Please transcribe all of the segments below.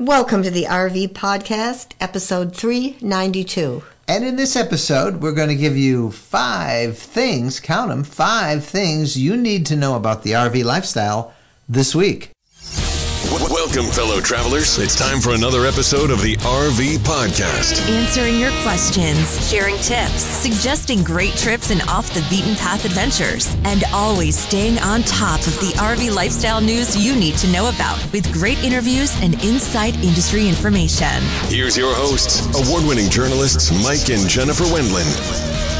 Welcome to the RV Podcast, episode 392. And in this episode, we're going to give you five things, count them, five things you need to know about the RV lifestyle this week. Welcome, fellow travelers. It's time for another episode of the RV Podcast. Answering your questions, sharing tips, suggesting great trips and off the beaten path adventures, and always staying on top of the RV lifestyle news you need to know about with great interviews and inside industry information. Here's your hosts, award winning journalists Mike and Jennifer Wendland.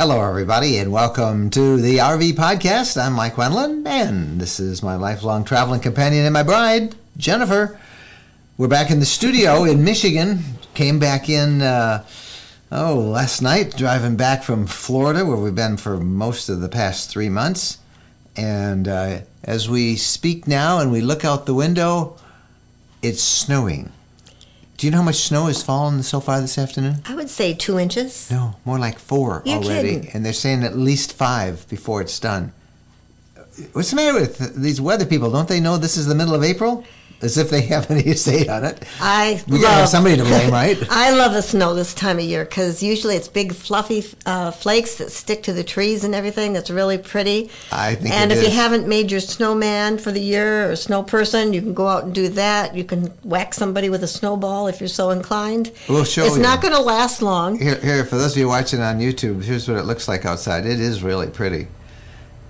Hello, everybody, and welcome to the RV Podcast. I'm Mike Wendland, and this is my lifelong traveling companion and my bride, Jennifer. We're back in the studio in Michigan. Came back in, uh, oh, last night, driving back from Florida, where we've been for most of the past three months. And uh, as we speak now and we look out the window, it's snowing. Do you know how much snow has fallen so far this afternoon? I would say two inches. No, more like 4 You're already. kidding. And they're saying at least five before it's done. What's the matter with these weather people? Don't they know this is the middle of April? As if they have any say on it. I We love, gotta have somebody to blame, right? I love the snow this time of year because usually it's big fluffy uh, flakes that stick to the trees and everything. That's really pretty. I think And if you haven't made your snowman for the year or snow person, you can go out and do that. You can whack somebody with a snowball if you're so inclined. We'll show It's you. not going to last long. Here, here, for those of you watching on YouTube, here's what it looks like outside. It is really pretty.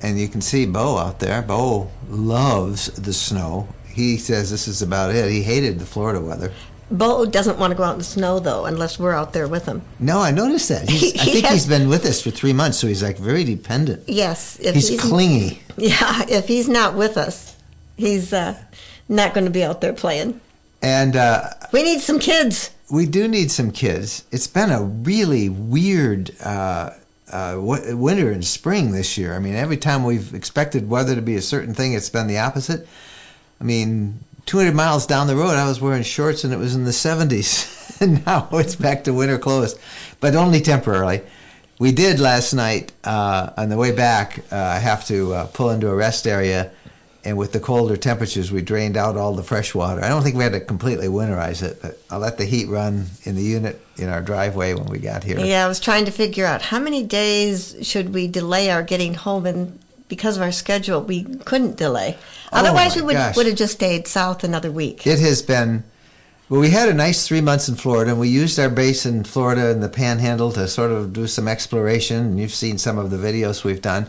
And you can see Bo out there. Bo loves the snow. He says this is about it. He hated the Florida weather. Bo doesn't want to go out in the snow though, unless we're out there with him. No, I noticed that. He's, I He think has- he's been with us for three months, so he's like very dependent. Yes, if He's clingy. Yeah, if he's not with us, he's uh, not going to be out there playing. And uh, We need some kids. we do need some kids. It's been a really weird uh, uh, w- winter and spring this year. I mean, every time we've expected weather to be a certain thing, it's been the opposite. I mean, 200 miles down the road, I was wearing shorts and it was in the 70s. and now it's back to winter clothes, but only temporarily. We did last night uh, on the way back uh, have to uh, pull into a rest area, and with the colder temperatures, we drained out all the fresh water. I don't think we had to completely winterize it, but I let the heat run in the unit in our driveway when we got here. Yeah, I was trying to figure out how many days should we delay our getting home, and because of our schedule, we couldn't delay. Oh, Otherwise, my we would gosh. would have just stayed south another week. It has been. Well, we had a nice three months in Florida, and we used our base in Florida in the Panhandle to sort of do some exploration. And you've seen some of the videos we've done.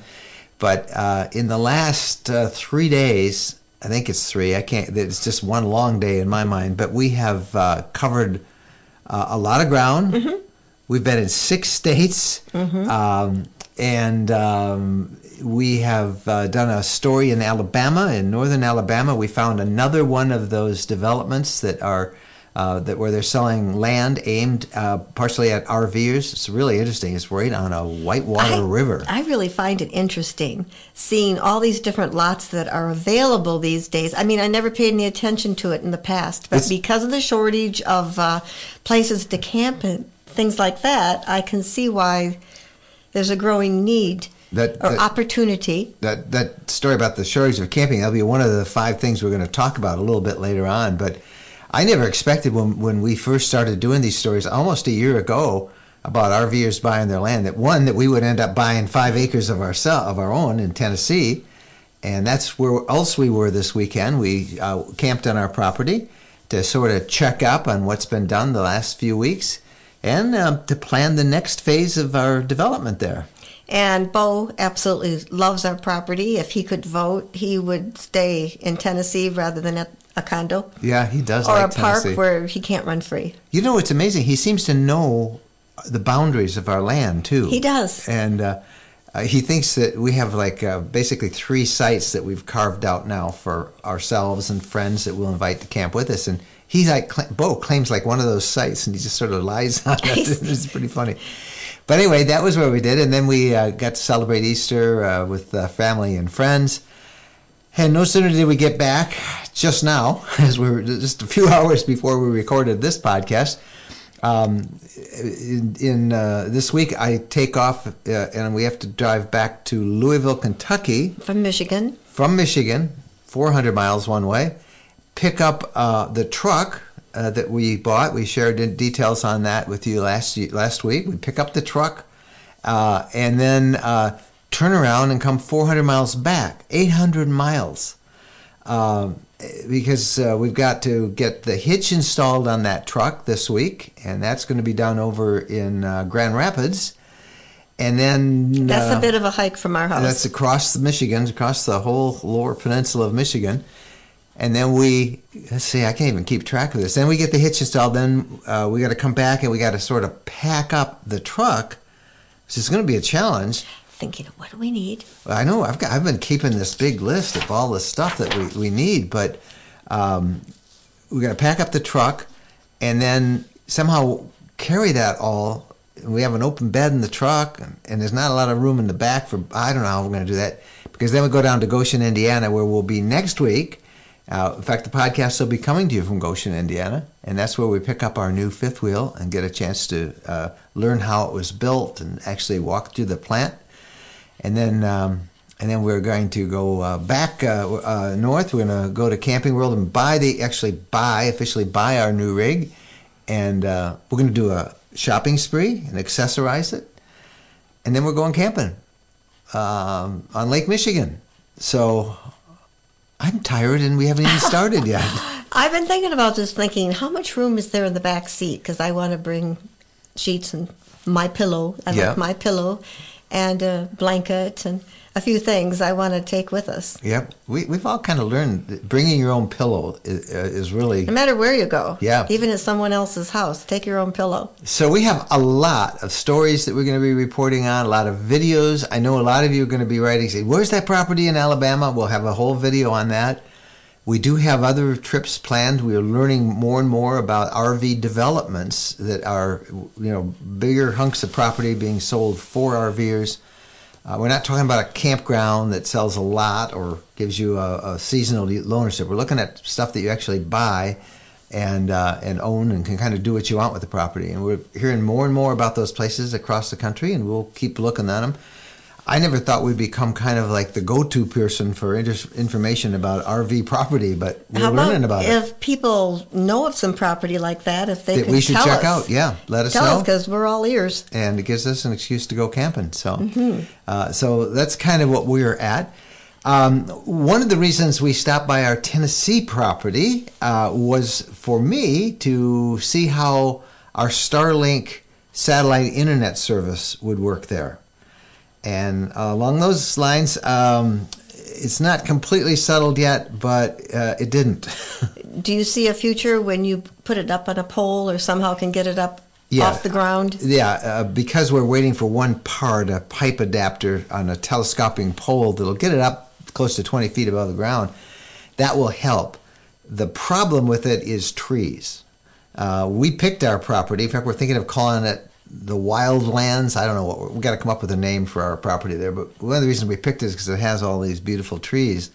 But uh, in the last uh, three days, I think it's three. I can't. It's just one long day in my mind. But we have uh, covered uh, a lot of ground. We've been in six states, um, and um, we have uh, done a story in Alabama, in northern Alabama. We found another one of those developments that are uh, that where they're selling land aimed uh, partially at RVers. It's really interesting. It's right on a whitewater I, river. I really find it interesting seeing all these different lots that are available these days. I mean, I never paid any attention to it in the past, but It's- because of the shortage of uh, places to camp and things like that, I can see why there's a growing need That- or that- opportunity. that that story about the shortage of camping that'll be one of the five things we're going to talk about a little bit later on but i never expected when when we first started doing these stories almost a year ago about RVers buying their land that one that we would end up buying five acres of our of our own in Tennessee, and that's where else we were this weekend. We uh, camped on our property to sort of check up on what's been done the last few weeks, and um, to plan the next phase of our development there. And Bo absolutely loves our property. If he could vote, he would stay in Tennessee rather than at a condo Yeah, he does or like a park Tennessee. where he can't run free. You know, it's amazing. He seems to know the boundaries of our land too. He does. and uh, uh, he thinks that we have like uh, basically three sites that we've carved out now for ourselves and friends that we'll invite to camp with us. And he like Bo claims like one of those sites, and he just sort of lies on it. it's pretty funny. But anyway, that was what we did, and then we uh, got to celebrate Easter uh, with uh, family and friends. And no sooner did we get back, just now, as we were just a few hours before we recorded this podcast. Um, in in uh, this week, I take off, uh, and we have to drive back to Louisville, Kentucky, From Michigan. from Michigan, 400 miles one way. pick up uh, the truck uh, that we bought. We shared details on that with you last last week. We pick up the truck uh, and then uh, turn around and come 400 miles back, 800 miles, um, because uh, we've got to get the hitch installed on that truck this week, and that's going to be done over in uh, Grand Rapids. And then That's uh, a bit of a hike from our house. that's across the Michigan, across the whole lower peninsula of Michigan. And then we, let's see, I can't even keep track of this. Then we get the hitch installed. Then uh, we got to come back and we got to sort of pack up the truck, which is going to be a challenge. Thinking, what do we need? I know I've got I've been keeping this big list of all the stuff that we, we need, but um, we got to pack up the truck and then somehow carry that all. We have an open bed in the truck, and, and there's not a lot of room in the back for. I don't know how we're going to do that because then we go down to Goshen, Indiana, where we'll be next week. Uh, in fact, the podcast will be coming to you from Goshen, Indiana, and that's where we pick up our new fifth wheel and get a chance to uh, learn how it was built and actually walk through the plant and then um, and then we're going to go uh, back uh, uh, north. We're going to go to Camping World and buy the actually buy officially buy our new rig, and uh, we're going to do a shopping spree and accessorize it, and then we're going camping um, on Lake Michigan. So I'm tired, and we haven't even started yet. I've been thinking about this, thinking how much room is there in the back seat? Because I want to bring sheets and my pillow. I Yeah. like my pillow, and a blanket and a few things I want to take with us. Yep, we we've all kind of learned that bringing your own pillow is, uh, is really No matter where you go. Yeah. Even at someone else's house, take your own pillow. So we have a lot of stories that we're going to be reporting on, a lot of videos. I know a lot of you are going to be writing, say, "Where's that property in Alabama?" We'll have a whole video on that. We do have other trips planned. We are learning more and more about RV developments that are, you know, bigger hunks of property being sold for RVers. Uh, we're not talking about a campground that sells a lot or gives you a, a seasonal ownership. We're looking at stuff that you actually buy and uh, and own and can kind of do what you want with the property. And we're hearing more and more about those places across the country, and we'll keep looking at them. I never thought we'd become kind of like the go-to person for inter- information about RV property, but we're How learning about it. if people know of some property like that, if they That we should tell check us. out. Yeah, let us tell know. us because we're all ears. and it gives us an excuse to go camping. So, Mm-hmm. uh, so that's kind of what we're at. Um, one of the reasons we stopped by our Tennessee property uh, was for me to see how our Starlink satellite internet service would work there. And along those lines, um, it's not completely settled yet, but uh, it didn't. Do you see a future when you put it up on a pole or somehow can get it up Yeah. off the ground? Yeah, uh, because we're waiting for one part, a pipe adapter on a telescoping pole that'll get it up close to 20 feet above the ground. That will help. The problem with it is trees. Uh, we picked our property. In fact, we're thinking of calling it the Wildlands. I don't know what we've got to come up with a name for our property there. But one of the reasons we picked it is because it has all these beautiful trees.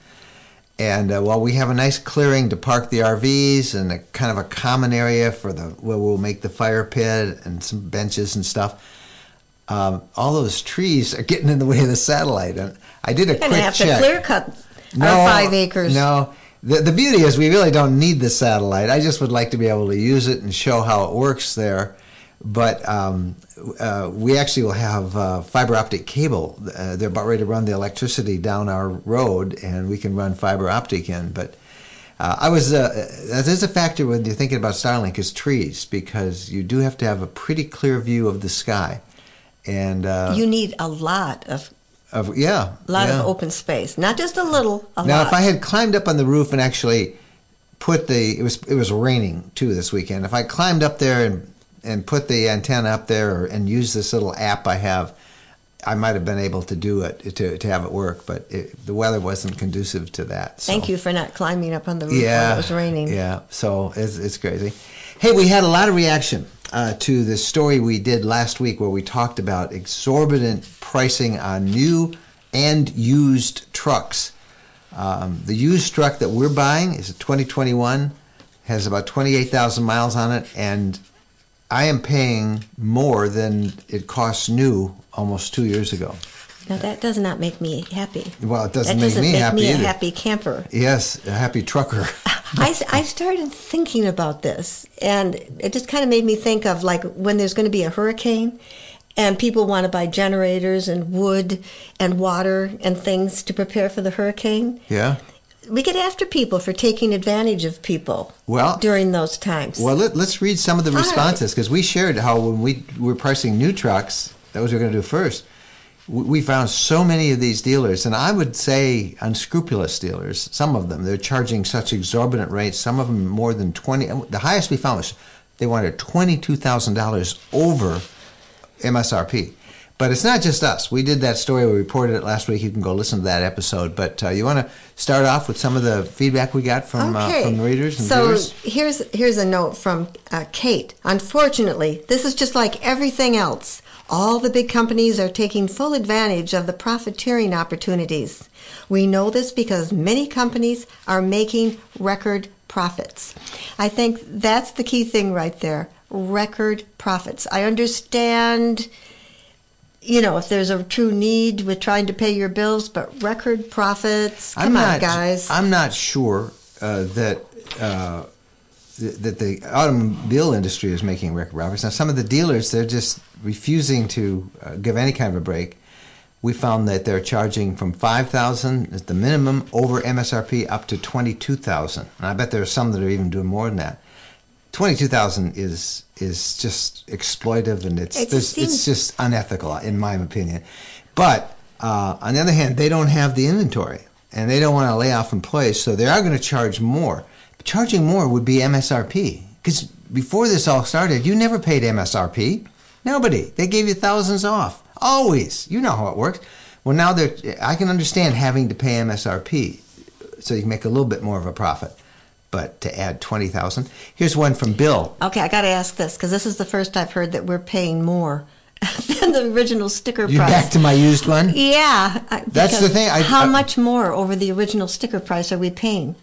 And uh, while we have a nice clearing to park the RVs and a kind of a common area for the where we'll make the fire pit and some benches and stuff, um, all those trees are getting in the way of the satellite. And I did a You're quick have check. to clear cut our five acres. No. The, the beauty is we really don't need the satellite. I just would like to be able to use it and show how it works there. But um, uh, we actually will have uh, fiber optic cable. Uh, they're about ready to run the electricity down our road, and we can run fiber optic in. But uh, I was uh, that is a factor when you're thinking about Starlink is trees because you do have to have a pretty clear view of the sky, and uh, You need a lot of of yeah, lot yeah. of open space, not just a little. A Now, lot. if I had climbed up on the roof and actually put the it was it was raining too this weekend. If I climbed up there and and put the antenna up there or, and use this little app I have, I might have been able to do it to to have it work. But it, the weather wasn't conducive to that. So. Thank you for not climbing up on the roof Yeah, when it was raining. Yeah, so it's, it's crazy. Hey, we had a lot of reaction uh, to the story we did last week where we talked about exorbitant pricing on new and used trucks. Um, the used truck that we're buying is a 2021, has about 28,000 miles on it, and I am paying more than it costs new almost two years ago. Now that does not make me happy. Well, it doesn't that make doesn't me make happy me a either. happy camper. Yes, a happy trucker. I, I started thinking about this, and it just kind of made me think of like when there's going to be a hurricane, and people want to buy generators and wood and water and things to prepare for the hurricane. Yeah. We get after people for taking advantage of people. Well- during those times. Well, let, us read some of the responses because we shared how when we were pricing new trucks, that was what we were going to do first. We found so many of these dealers, and I would say unscrupulous dealers. Some of them they're charging such exorbitant rates. Some of them more than twenty. The highest we found was they wanted twenty two thousand dollars over MSRP. But it's not just us. We did that story. We reported it last week. You can go listen to that episode. But uh, you want to start off with some of the feedback we got from uh, from readers and so viewers. here's here's a note from uh, Kate. Unfortunately, this is just like everything else. All the big companies are taking full advantage of the profiteering opportunities. We know this because many companies are making record profits. I think that's the key thing right there. Record profits. I understand you know, if there's a true need with trying to pay your bills, but record profits. Come I'm on, not, guys. I'm not sure uh, that uh, th- that the automobile industry is making record profits. Now, some of the dealers they're just refusing to uh, give any kind of a break. We found that they're charging from five thousand at the minimum over MSRP up to twenty two thousand, and I bet there are some that are even doing more than that. Twenty two thousand is is just exploitive and it's It seems- it's just unethical in my opinion. But uh, on the other hand, they don't have the inventory and they don't want to lay off employees, so they are going to charge more. Charging more would be MSRP because before this all started, you never paid MSRP. Nobody. They gave you thousands off. Always. You know how it works. Well, now they're. I can understand having to pay MSRP so you can make a little bit more of a profit. But to add twenty thousand, here's one from Bill. Okay, I got to ask this because this is the first I've heard that we're paying more than the original sticker You price. back to my used one. yeah, I- That's the thing, I- how I- much more over the original sticker price are we paying?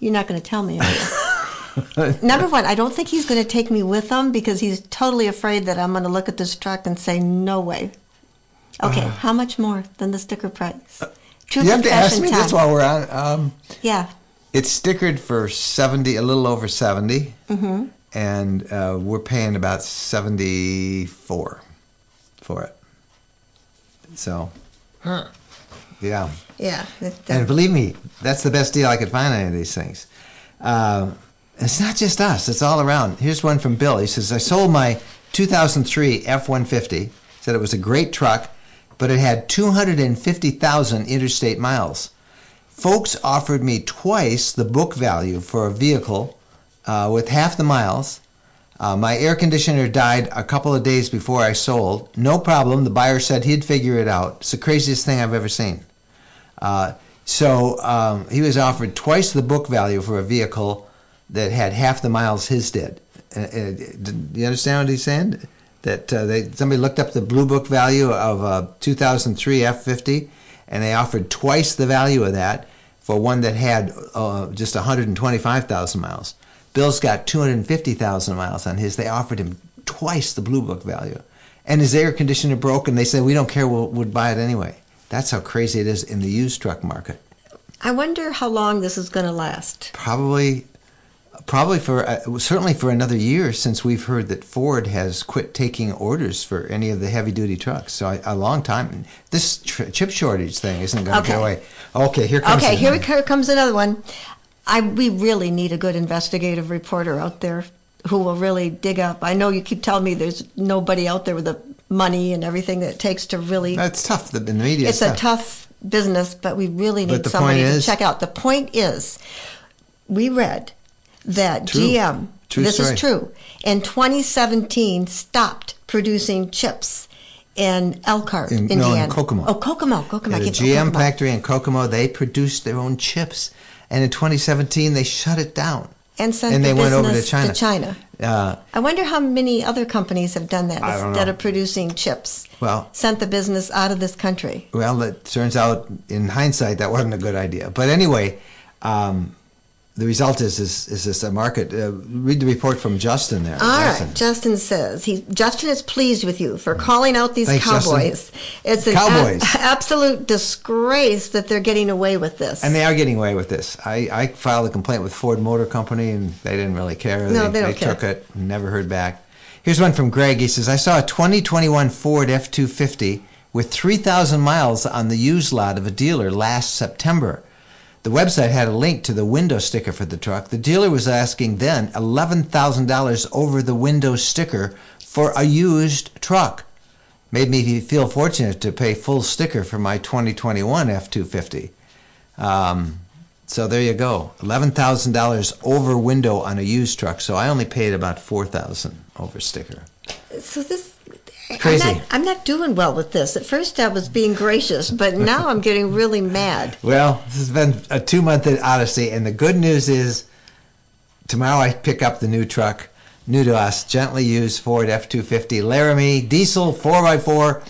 You're not going to tell me. Number one, I don't think he's going to take me with him because he's totally afraid that I'm going to look at this truck and say, "No way." Okay, how much more than the sticker price? True Uh, You have to ask me time. this while we're on. Um, Yeah. It's stickered for seventy, a little over 70 Mm-hmm. and uh, we're paying about seventy-four for it. So, huh. yeah, Yeah. that- and believe me, that's the best deal I could find on any of these things. Um, it's not just us; it's all around. Here's one from Bill. He says, "I sold my 2003 F-150. Said it was a great truck, but it had 250,000 interstate miles." Folks offered me twice the book value for a vehicle uh, with half the miles. Uh, my air conditioner died a couple of days before I sold. No problem. The buyer said he'd figure it out. It's the craziest thing I've ever seen. Uh, so um, he was offered twice the book value for a vehicle that had half the miles his did. Uh, uh, do you understand what he's saying? That uh, they somebody looked up the blue book value of a 2003 F50, and they offered twice the value of that for one that had uh, just 125,000 miles. Bill's got 250,000 miles on his. They offered him twice the blue book value, and his air conditioner broke, and they said we don't care. We'll, we'll buy it anyway. That's how crazy it is in the used truck market. I wonder how long this is going to last. Probably, probably for uh, certainly for another year since we've heard that Ford has quit taking orders for any of the heavy duty trucks. So a, a long time. This tr- chip shortage thing isn't going to Okay. go away. Okay, here comes. Okay, here, here comes another one. I we really need a good investigative reporter out there who will really dig up. I know you keep telling me there's nobody out there with the money and everything that it takes to really. That's tough. The, the media, it's a tough business, but we really need somebody point to check out. The point is, we read that True. GM, True this story. is true, in 2017 stopped producing chips in Elkhart, In- no, in Indiana. Kokomo. Oh, Kokomo, Kokomo. At a GM Kokomo. factory in Kokomo, they produced their own chips, and in 2017 they shut it down. and sent and the they went over to China. To China. Uh, I wonder how many other companies have done that instead know. of producing chips. Well- sent the business out of this country. Well, it turns out in hindsight that wasn't a good idea. But anyway, um, the result is is, is this a market? Uh, read the report from Justin there. All Justin. right, Justin says he Justin is pleased with you for calling out these Thanks, cowboys. It's an Cowboys. a- absolute disgrace that they're getting away with this. And they are getting away with this. I, I filed a complaint with Ford Motor Company, and they didn't really care. No, they don't care. took it, never heard back. Here's one from Greg. He says, I saw a 2021 Ford F 250 with 3,000 miles on the used lot of a dealer last September. The website had a link to the window sticker for the truck. The dealer was asking then $11,000 over the window sticker for a used truck. Made me feel fortunate to pay full sticker for my 2021 F 250. Um, so there you go, eleven thousand dollars over window on a used truck. So I only paid about four thousand over sticker. so this. Crazy. I'm not, I'm not doing well with this. At first, I was being gracious, but now I'm getting really mad. Well, this has been a two month odyssey, and the good news is tomorrow I pick up the new truck, new to us, gently used Ford F two fifty Laramie diesel four x four.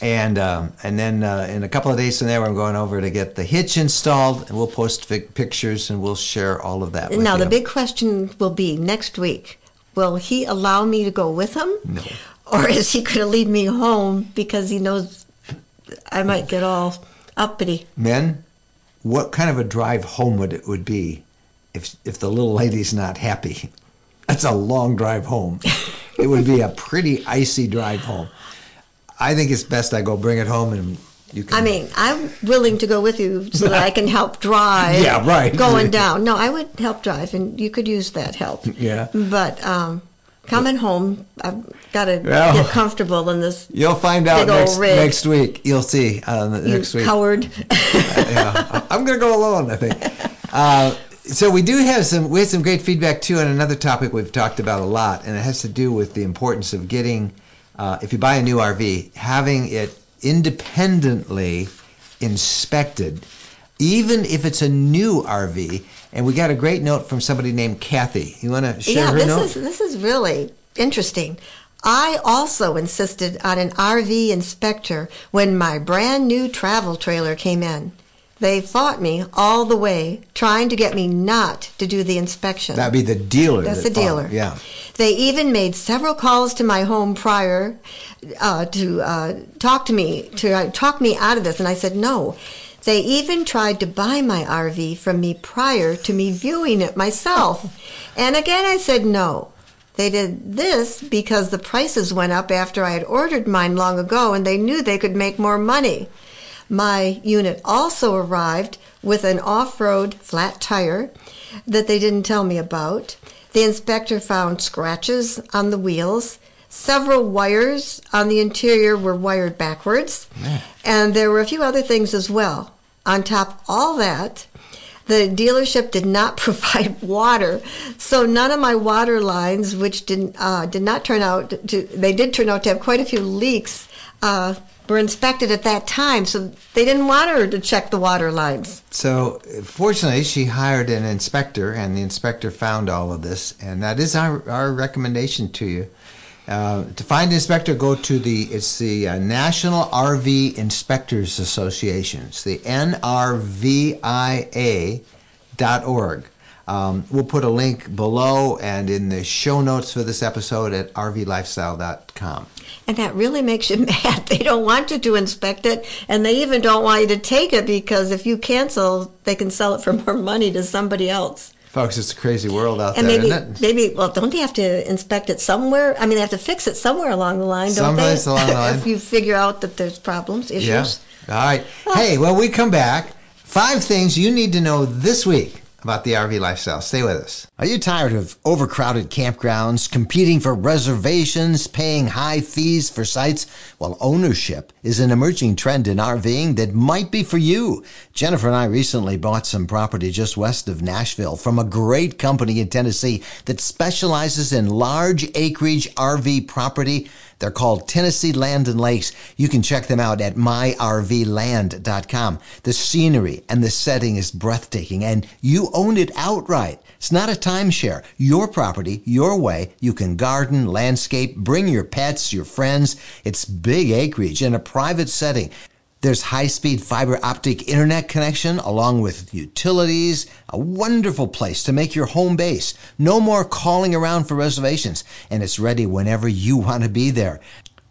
And um, and then uh, in a couple of days from there, I'm going over to get the hitch installed, and we'll post fi- pictures and we'll share all of that. With Now, you. the big question will be next week will he allow me to go with him? No. Or is he going to leave me home because he knows I might get all uppity? men, what kind of a drive home would it would be if if the little lady's not happy? That's a long drive home. it would be a pretty icy drive home. I think it's best I go bring it home and you can. I mean, I'm willing to go with you so that I can help drive. Yeah, right. Going down. No, I would help drive, and you could use that help. Yeah. But um, coming home, I've got to Well, get comfortable in this. You'll find out next, rig. next week. You'll see uh, You next week. coward. yeah, I'm going to go alone. I think. Uh, so we do have some. We had some great feedback too on another topic we've talked about a lot, and it has to do with the importance of getting, uh, if you buy a new RV, having it independently inspected, even if it's a new RV. And we got a great note from somebody named Kathy. You want to share yeah, her this note? is this is really interesting. I also insisted on an RV inspector when my brand new travel trailer came in. They fought me all the way, trying to get me not to do the inspection. That'd be the dealer. That's that the dealer. followed. Yeah. They even made several calls to my home prior uh, to uh, talk to me to uh, talk me out of this, and I said no. They even tried to buy my RV from me prior to me viewing it myself, and again I said no. They did this because the prices went up after I had ordered mine long ago, and they knew they could make more money. My unit also arrived with an off road flat tire that they didn't tell me about. The inspector found scratches on the wheels. Several wires on the interior were wired backwards. And there were a few other things as well. On top of all that, the dealership did not provide water, so none of my water lines, which didn't uh, did not turn out to, they did turn out to have quite a few leaks, uh, were inspected at that time. So they didn't want her to check the water lines. So, fortunately, she hired an inspector, and the inspector found all of this, and that is our, our recommendation to you. Uh, to find the inspector, go to the it's the uh, National RV Inspectors Association. It's the NRVIA dot org. Um, we'll put a link below and in the show notes for this episode at rvlifestyle.com. And that really makes you mad. They don't want you to inspect it, and they even don't want you to take it because if you cancel, they can sell it for more money to somebody else. Folks, it's a crazy world out And there, maybe, isn't it? maybe, well, don't they have to inspect it somewhere? I mean, they have to fix it somewhere along the line, don't Someplace they? along the line. if you figure out that there's problems, issues. Yeah. All right. Hey, when we come back, five things you need to know this week about the RV lifestyle. Stay with us. Are you tired of overcrowded campgrounds, competing for reservations, paying high fees for sites? Well, ownership is an emerging trend in RVing that might be for you. Jennifer and I recently bought some property just west of Nashville from a great company in Tennessee that specializes in large acreage RV property. They're called Tennessee Land and Lakes. You can check them out at myrvland.com. The scenery and the setting is breathtaking and you own it outright. It's not a timeshare. Your property, your way. You can garden, landscape, bring your pets, your friends. It's big acreage in a private setting. There's high speed fiber optic internet connection along with utilities. A wonderful place to make your home base. No more calling around for reservations, and it's ready whenever you want to be there.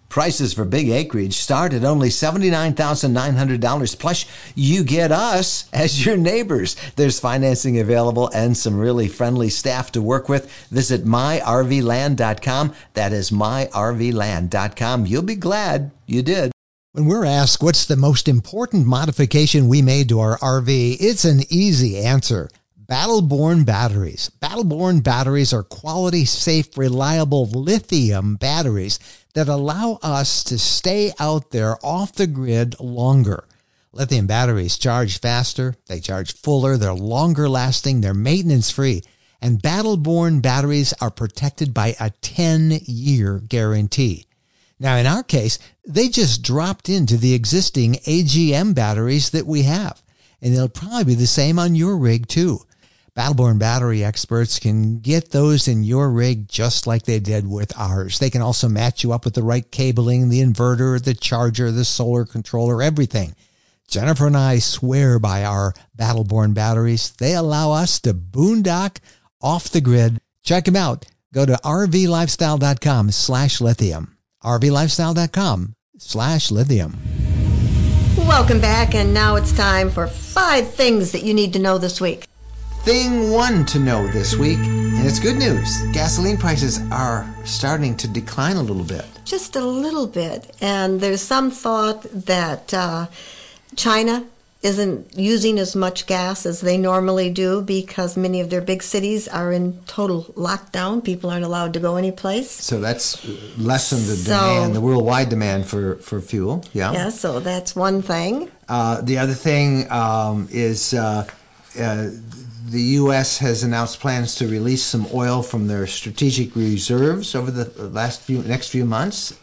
Prices for big acreage start at only $79,900. Plus, you get us as your neighbors. There's financing available and some really friendly staff to work with. Visit myrvland.com. That is myrvland.com. You'll be glad you did. When we're asked what's the most important modification we made to our RV, it's an easy answer. Battle Born batteries. Battle Born batteries are quality, safe, reliable lithium batteries that allow us to stay out there off the grid longer. Lithium batteries charge faster, they charge fuller, they're longer lasting, they're maintenance free, and Battle Born batteries are protected by a 10 year guarantee. Now, in our case, they just dropped into the existing AGM batteries that we have, and they'll probably be the same on your rig too. Battle Born battery experts can get those in your rig just like they did with ours. They can also match you up with the right cabling, the inverter, the charger, the solar controller, everything. Jennifer and I swear by our Battle Born batteries. They allow us to boondock off the grid. Check them out. Go to rvlifestyle.com slash lithium. rvlifestyle.com slash lithium. Welcome back, and now it's time for five things that you need to know this week. Thing one to know this week, and it's good news. Gasoline prices are starting to decline a little bit. Just a little bit. And there's some thought that uh, China isn't using as much gas as they normally do because many of their big cities are in total lockdown. People aren't allowed to go anyplace. So that's lessened the So- demand, the worldwide demand for, for fuel. Yeah. Yeah, so that's one thing. Uh, the other thing um, is uh, uh, the U.S. has announced plans to release some oil from their strategic reserves over the last few next few months.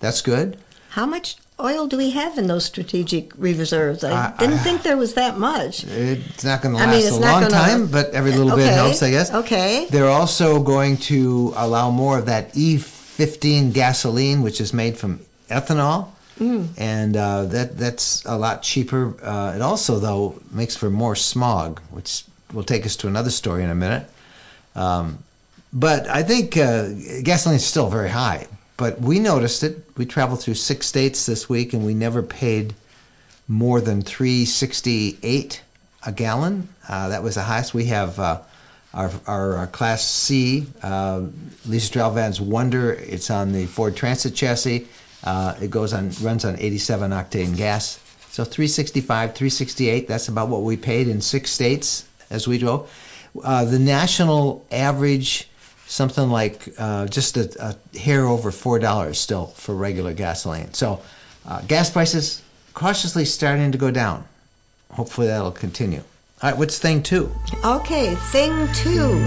That's good. How much oil do we have in those strategic reserves? I, I- didn't think there was that much. It's not going to I last mean, it's a long gonna- time, but every little bit helps, I guess. okay. They're also going to allow more of that E15 gasoline, which is made from ethanol. Mm. And uh, that that's a lot cheaper. Uh, it also, though, makes for more smog, which will take us to another story in a minute. Um, but I think uh, gasoline is still very high. But we noticed it. We traveled through six states this week, and we never paid more than 368 a gallon. Uh, that was the highest. We have uh, our, our, uh Class C uh, Leisure Travel Vans Wonder. It's on the Ford Transit chassis. Uh, it goes on runs on 87 octane gas. So 365, 368. That's about what we paid in six states as we drove. Uh, the national average something like uh, just a, a hair over four dollars still for regular gasoline. So uh, gas prices cautiously starting to go down. Hopefully that'll continue. All right, what's thing two? Okay, thing two.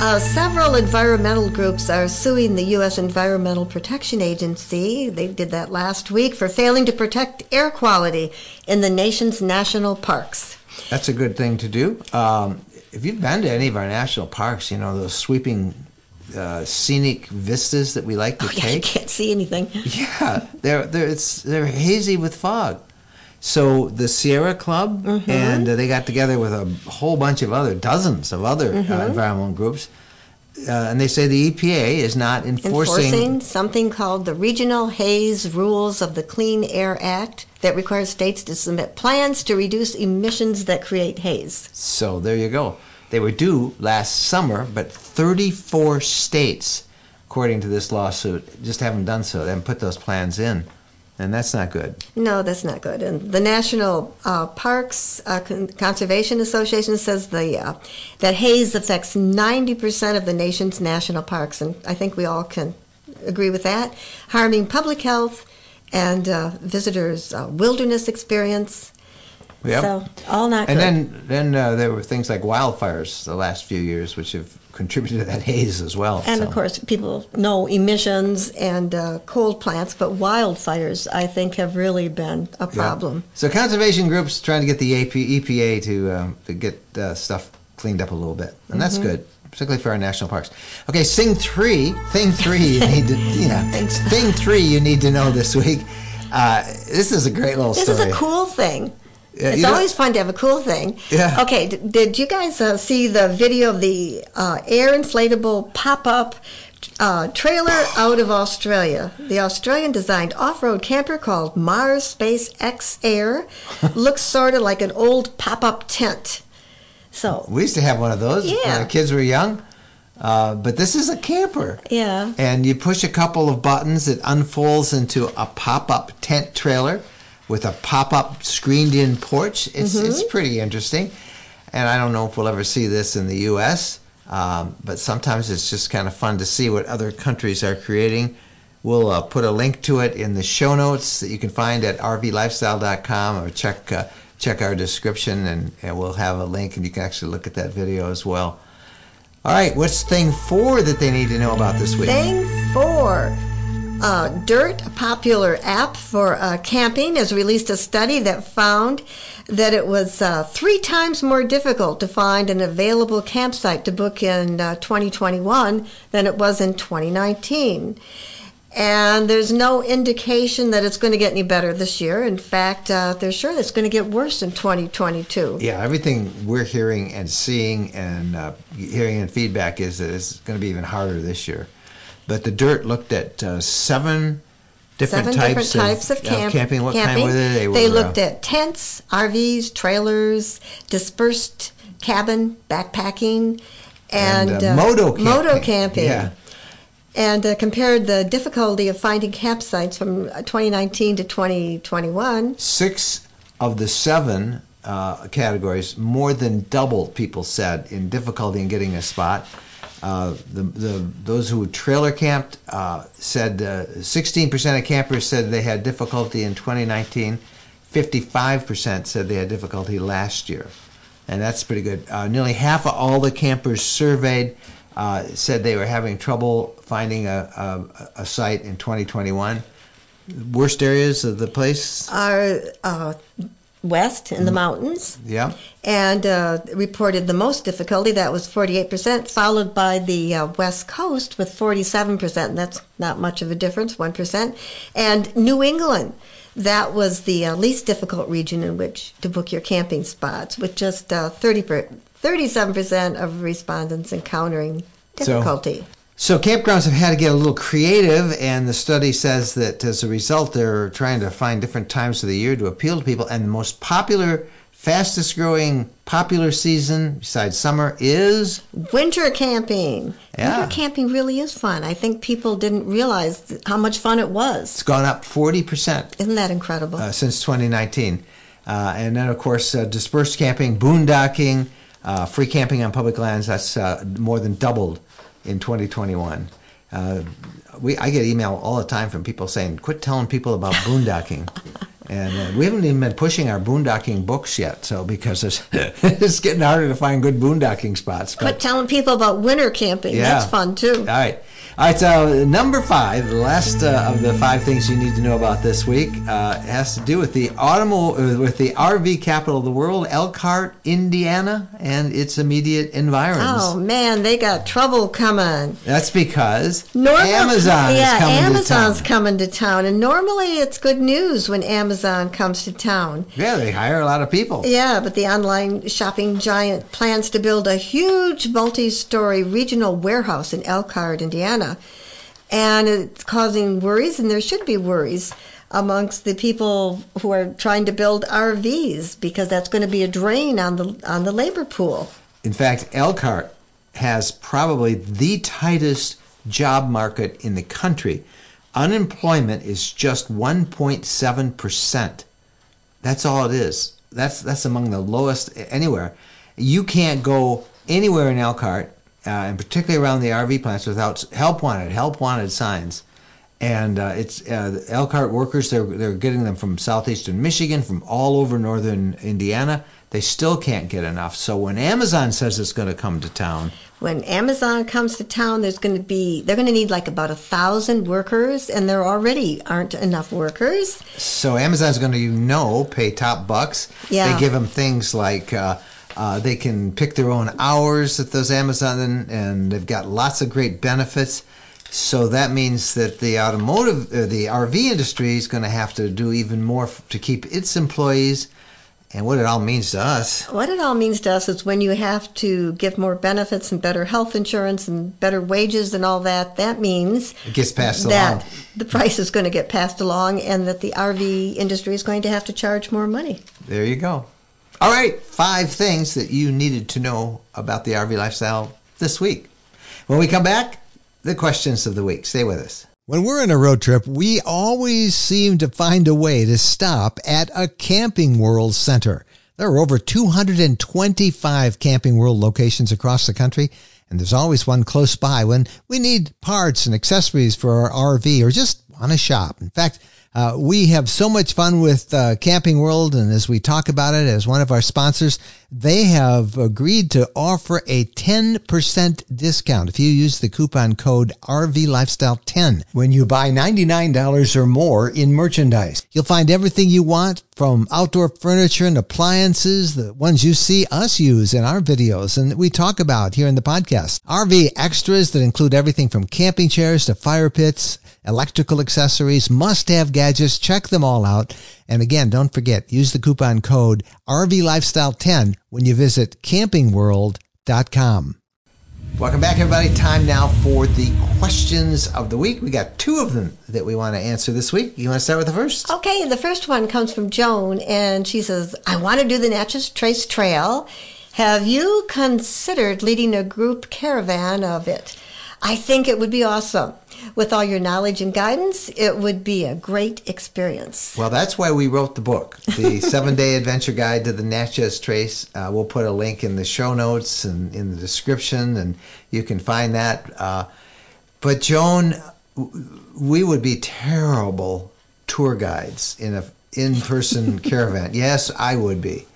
Uh, several environmental groups are suing the U.S. Environmental Protection Agency. They did that last week for failing to protect air quality in the nation's national parks. That's a good thing to do. Um, if you've been to any of our national parks, you know those sweeping uh, scenic vistas that we like to Oh, yeah, you can't see anything. Yeah, they're they're it's they're hazy with fog. So the Sierra Club Mm-hmm. and uh, they got together with a whole bunch of other dozens of other Mm-hmm. uh, environmental groups, uh, and they say the EPA is not enforcing. Enforcing something called the Regional Haze Rules of the Clean Air Act that requires states to submit plans to reduce emissions that create haze. So there you go. They were due last summer, but 34 states, according to this lawsuit, just haven't done so. They haven't put those plans in, and that's not good. No, that's not good. And the National uh, Parks uh, Con- Conservation Association says the uh, that haze affects 90% of the nation's national parks, and I think we all can agree with that, harming public health and uh, visitors' uh, wilderness experience. Yep. So all not And good. then, then uh, there were things like wildfires the last few years, which have contributed to that haze as well. and so. of course, people know emissions and uh, coal plants, but wildfires, I think, have really been a problem. So conservation groups trying to get the AP, EPA to um, to get uh, stuff cleaned up a little bit, and that's Mm-hmm. good, particularly for our national parks. Okay, sing three, thing three, you need to, thing three you need to know this week. Uh, this is a great little This story. is a cool thing. Yeah, it's always fun to have a cool thing. Yeah. Okay, d- did you guys uh, see the video of the uh, air inflatable pop up uh, trailer out of Australia? The Australian designed off road camper called Mars Space X Air looks sort of like an old pop up tent. So, We used to have one of those when Yeah. the kids were young. Uh, but this is a camper. yeah. And you push a couple of buttons, it unfolds into a pop up tent trailer with a pop up screened in porch. It's, it's pretty interesting. And I don't know if we'll ever see this in the U.S., um, but sometimes it's just kind of fun to see what other countries are creating. We'll uh, put a link to it in the show notes that you can find at rvlifestyle.com or check, uh, check our description, and, and we'll have a link and you can actually look at that video as well. All right, what's thing four that they need to know about this week? Thing four. Uh, Dyrt, a popular app for uh, camping, has released a study that found that it was uh, three times more difficult to find an available campsite to book in uh, 2021 than it was in 2019. And there's no indication that it's going to get any better this year. In fact, uh, they're sure it's going to get worse in 2022. Yeah, everything we're hearing and seeing and uh, hearing and feedback is that it's going to be even harder this year. But the Dyrt looked at uh, seven different Seven types, different types of, camp- camping. What camping. kind were they? They, were, looked uh, at tents, RVs, trailers, dispersed cabin, backpacking, and, And, uh, moto camping. moto camping. Yeah. And uh, compared the difficulty of finding campsites from uh, 2019 to 2021. six of the seven uh, categories more than doubled. People said in difficulty in getting a spot. Uh, the, the those who trailer camped uh, said uh, 16% of campers said they had difficulty in 2019. 55% said they had difficulty last year, and that's pretty good. Uh, nearly half of all the campers surveyed uh, said they were having trouble finding a, a, a site in 2021. Worst areas of the place? Are uh, west in the mountains. Yeah. and uh, reported the most difficulty. That was 48%, followed by the uh, West Coast with 47%. That's not much of a difference, 1%. And New England, that was the uh, least difficult region in which to book your camping spots, with just uh, 30 per, 37% of respondents encountering difficulty. So campgrounds have had to get a little creative, and the study says that as a result, they're trying to find different times of the year to appeal to people. And the most popular, fastest growing, popular season besides summer is Winter camping. Yeah. Winter camping really is fun. I think people didn't realize how much fun it was. it's gone up 40% Isn't that incredible? uh, since 2019. Uh, and then, of course, uh, dispersed camping, boondocking, uh, free camping on public lands, that's uh, more than doubled in 2021. Uh, we, I get email all the time from people saying, quit telling people about boondocking. and uh, we haven't even been pushing our boondocking books yet, so because it's, it's getting harder to find good boondocking spots. Quit telling people about winter camping. Yeah. That's fun too. All right. All right, so number five, the last uh, of the five things you need to know about this week, uh, has to do with the automo- uh, with the RV capital of the world, Elkhart, Indiana, and its immediate environs. Oh man, they got trouble coming. That's because Normal- Amazon yeah, is coming Amazon's to town. coming to town, and normally it's good news when Amazon comes to town. Yeah, they hire a lot of people. Yeah, but the online shopping giant plans to build a huge multi-story regional warehouse in Elkhart, Indiana, and it's causing worries, and there should be worries amongst the people who are trying to build RVs because that's going to be a drain on the on the labor pool. In fact, Elkhart has probably the tightest job market in the country. Unemployment is just 1.7%. That's all it is. That's that's among the lowest anywhere. You can't go anywhere in Elkhart, uh, and particularly around the RV plants, without help wanted, help wanted signs. And uh, it's uh, Elkhart workers. They're they're getting them from southeastern Michigan, from all over northern Indiana. They still can't get enough. So when Amazon says it's going to come to town, When Amazon comes to town, there's going to be they're going to need like about a thousand workers, and there already aren't enough workers. So Amazon's going to, you know, pay top bucks. Yeah. They give them things like uh, uh, they can pick their own hours at those Amazon, and they've got lots of great benefits. So that means that the automotive, uh, the RV industry is going to have to do even more f- to keep its employees. And what it all means to us. What it all means to us is when you have to give more benefits and better health insurance and better wages and all that, that means It gets passed that along. the price is going to get passed along and that the RV industry is going to have to charge more money. There you go. All right, five things that you needed to know about the RV lifestyle this week. When we come back, the questions of the week. Stay with us. When we're on a road trip, we always seem to find a way to stop at a Camping World center. There are over 225 Camping World locations across the country, and there's always one close by when we need parts and accessories for our RV or just want to shop. In fact, uh, we have so much fun with uh, Camping World, and as we talk about it as one of our sponsors, they have agreed to offer a 10% discount if you use the coupon code RV Lifestyle 10 when you buy $99 or more in merchandise. You'll find everything you want from outdoor furniture and appliances, the ones you see us use in our videos and that we talk about here in the podcast. RV extras that include everything from camping chairs to fire pits, electrical accessories, must have gadgets. Check them all out. And again, don't forget, use the coupon code RV Lifestyle 10 when you visit campingworld.com. Welcome back, everybody. Time now for the questions of the week. We got two of them that we want to answer this week. You want to start with the first? Okay, the first one comes from Joan, and she says, I want to do the Natchez Trace Trail. Have you considered leading a group caravan of it? I think it would be awesome. With all your knowledge and guidance, it would be a great experience. Well, that's why we wrote the book, the seven day adventure guide to the Natchez Trace. Uh, we'll put a link in the show notes and in the description, and you can find that. Uh, but, Joan, we would be terrible tour guides in a in person caravan. Yes, I would be.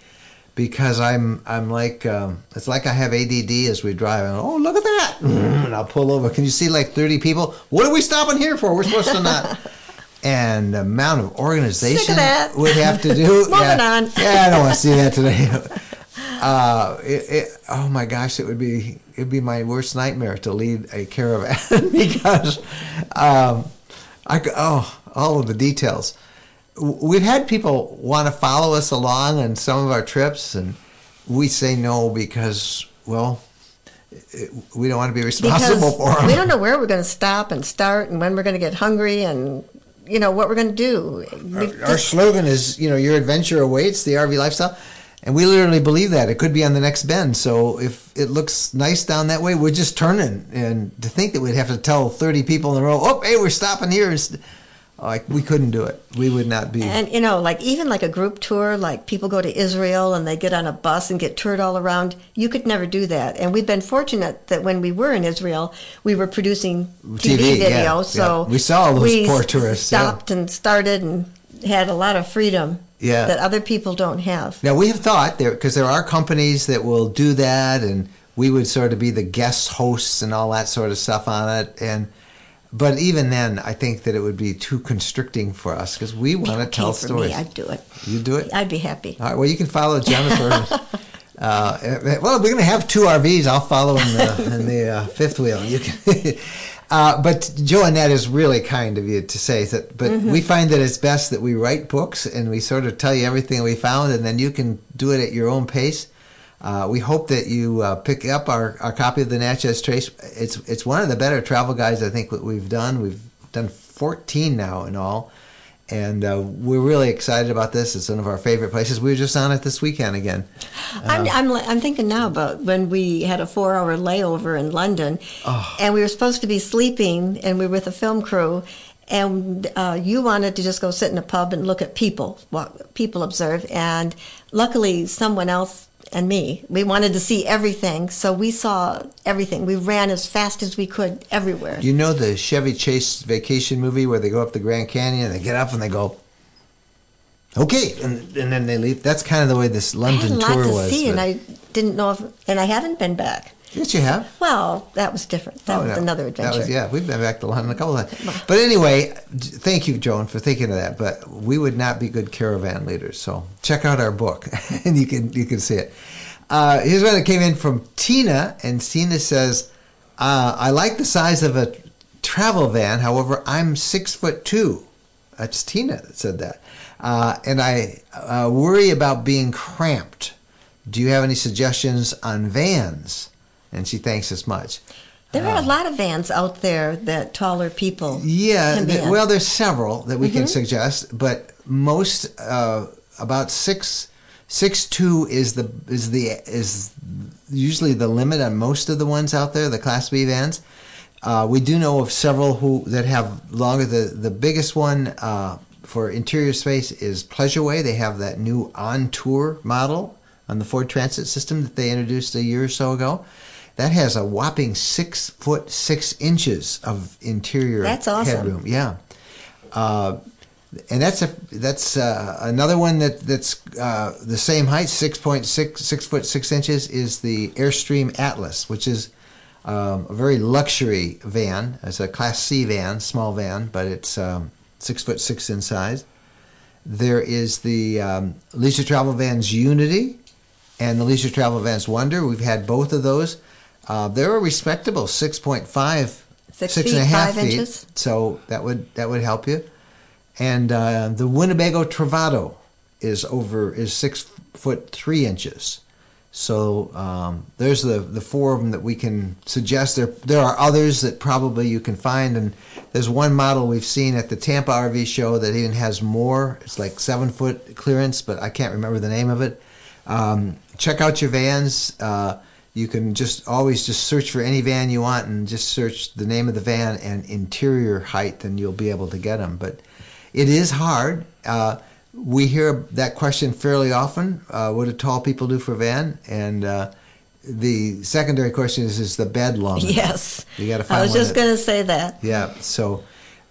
Because I'm, I'm like, um, it's like I have ADD as we drive. And, oh, look at that! And I'll pull over. Can you see like 30 people? What are we stopping here for? We're supposed to not. and the amount of organization would have to do. Moving yeah. on. Yeah, I don't want to see that today. Uh, it, it, oh my gosh, it would be it'd be my worst nightmare to lead a caravan because um, I oh all of the details. We've had people want to follow us along on some of our trips, and we say no because well, we don't want to be responsible Because for them. we don't know where we're going to stop and start and when we're going to get hungry and, you know, what we're going to do. Our, our slogan is, you know, your adventure awaits, the RV lifestyle. And we literally believe that. It could be on the next bend. So if it looks nice down that way, we're just turning. And to think that we'd have to tell 30 people in a row, oh, hey, we're stopping here. Like, we couldn't do it. We would not be. And you know, like even like a group tour, like people go to Israel and they get on a bus and get toured all around. You could never do that. And we've been fortunate that when we were in Israel, we were producing TV, TV, yeah, video, yeah. so We saw all those we poor tourists, yeah. Stopped and started and had a lot of freedom Yeah. that other people don't have. Now we have thought there because there are companies that will do that, and we would sort of be the guest hosts and all that sort of stuff on it. And but even then, I think that it would be too constricting for us because we want to Okay, tell stories. me, I'd do it. you do it. I'd be happy. All right. Well, you can follow Jennifer. uh, well, we're going to have two RVs. I'll follow in the, in the uh, fifth wheel. You can. Uh, but that is really kind of you to say that. But Mm-hmm. we find that it's best that we write books and we sort of tell you everything we found, and then you can do it at your own pace. Uh, we hope that you uh, pick up our, our copy of the Natchez Trace. It's it's one of the better travel guides I think that we've done. We've done 14 now in all, and uh, we're really excited about this. It's one of our favorite places. We were just on it this weekend again. I'm, I'm, I'm thinking now about when we had a four hour layover in London Oh. and we were supposed to be sleeping and we were with a film crew and uh, you wanted to just go sit in a pub and look at people, what people observe. And luckily, someone else and me, we wanted to see everything. So we saw everything. We ran as fast as we could everywhere. You know the Chevy Chase vacation movie where they go up the Grand Canyon and they get up and they go, okay, and, and then they leave. That's kind of the way this London I had a lot tour to was. see, and I didn't know if, and I haven't been back. Yes, you have. Well, that was different. That Oh, was no. another adventure. was, yeah, we've been back to London a couple of times. But anyway, thank you, Joan, for thinking of that. But we would not be good caravan leaders. So check out our book, and you can you can see it. Uh, here's one that came in from Tina, and Tina says, uh, "I like the size of a travel van. However, I'm six foot two. That's Tina that said that. Uh, and I uh, worry about being cramped. Do you have any suggestions on vans? And she thanks us much. There are a lot of vans out there that taller people. Yeah, th- well, there's several that we Mm-hmm. can suggest, but most uh, about six six two is the is the is usually the limit on most of the ones out there, the Class B vans. Uh, we do know of several who that have longer. The the biggest one uh, for interior space is Pleasureway. They have that new On Tour model on the Ford Transit system that they introduced a year or so ago. That has a whopping six foot six inches of interior That's awesome. headroom. Yeah, uh, and that's a that's uh, another one that that's uh, the same height, six point six six foot six inches, is the Airstream Atlas, which is um, a very luxury van. It's a Class C van, small van, but it's um, six foot six in size. There is the um, Leisure Travel Vans Unity and the Leisure Travel Vans Wonder. We've had both of those. Uh, they're a respectable 6.5, Six six feet, and a half feet. inches. So that would that would help you. And uh, the Winnebago Travato is over is six foot three inches. So um, there's the the four of them that we can suggest. There there are others that probably you can find, and there's one model we've seen at the Tampa RV show that even has more. It's like seven foot clearance, but I can't remember the name of it. Um, check out your vans. Uh, you can just always just search for any van you want and just search the name of the van and interior height, and you'll be able to get them. But it is hard. Uh, we hear that question fairly often. Uh, what do tall people do for a van? And uh, the secondary question is: Is the bed long? Yes. You got to find I was just going to say that. yeah. So,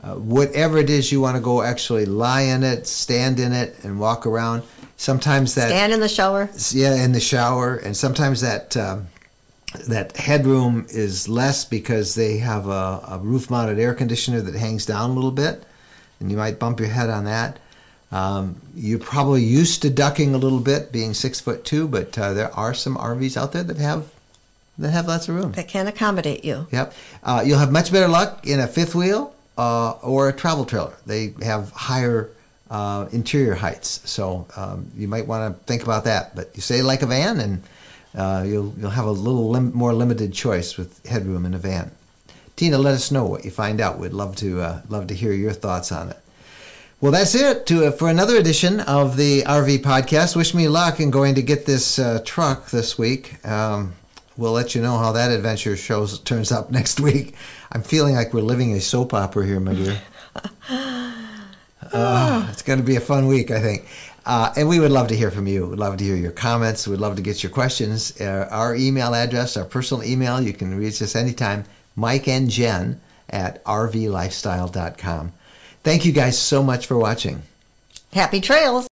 uh, whatever it is you want to go, actually lie in it, stand in it, and walk around. Sometimes that Stand in the shower. yeah, in the shower, and sometimes that um, that headroom is less because they have a, a roof-mounted air conditioner that hangs down a little bit, and you might bump your head on that. Um, you're probably used to ducking a little bit, being six foot two, but uh, there are some RVs out there that have that have lots of room. that can accommodate you. Yep. Uh, you'll have much better luck in a fifth wheel uh, or a travel trailer. They have higher uh, interior heights, so um, you might want to think about that. But you say like a van, and uh, you'll you'll have a little lim- more limited choice with headroom in a van. Tina, let us know what you find out. We'd love to uh, love to hear your thoughts on it. Well, that's it to, uh, for another edition of the RV podcast. Wish me luck in going to get this uh, truck this week. Um, we'll let you know how that adventure shows turns up next week. I'm feeling like we're living a soap opera here, my dear. Uh, it's going to be a fun week, I think. Uh, and we would love to hear from you. We'd love to hear your comments. We'd love to get your questions. Uh, our email address, our personal email, you can reach us anytime, Mike and Jen at rvlifestyle.com. Thank you guys so much for watching. Happy trails.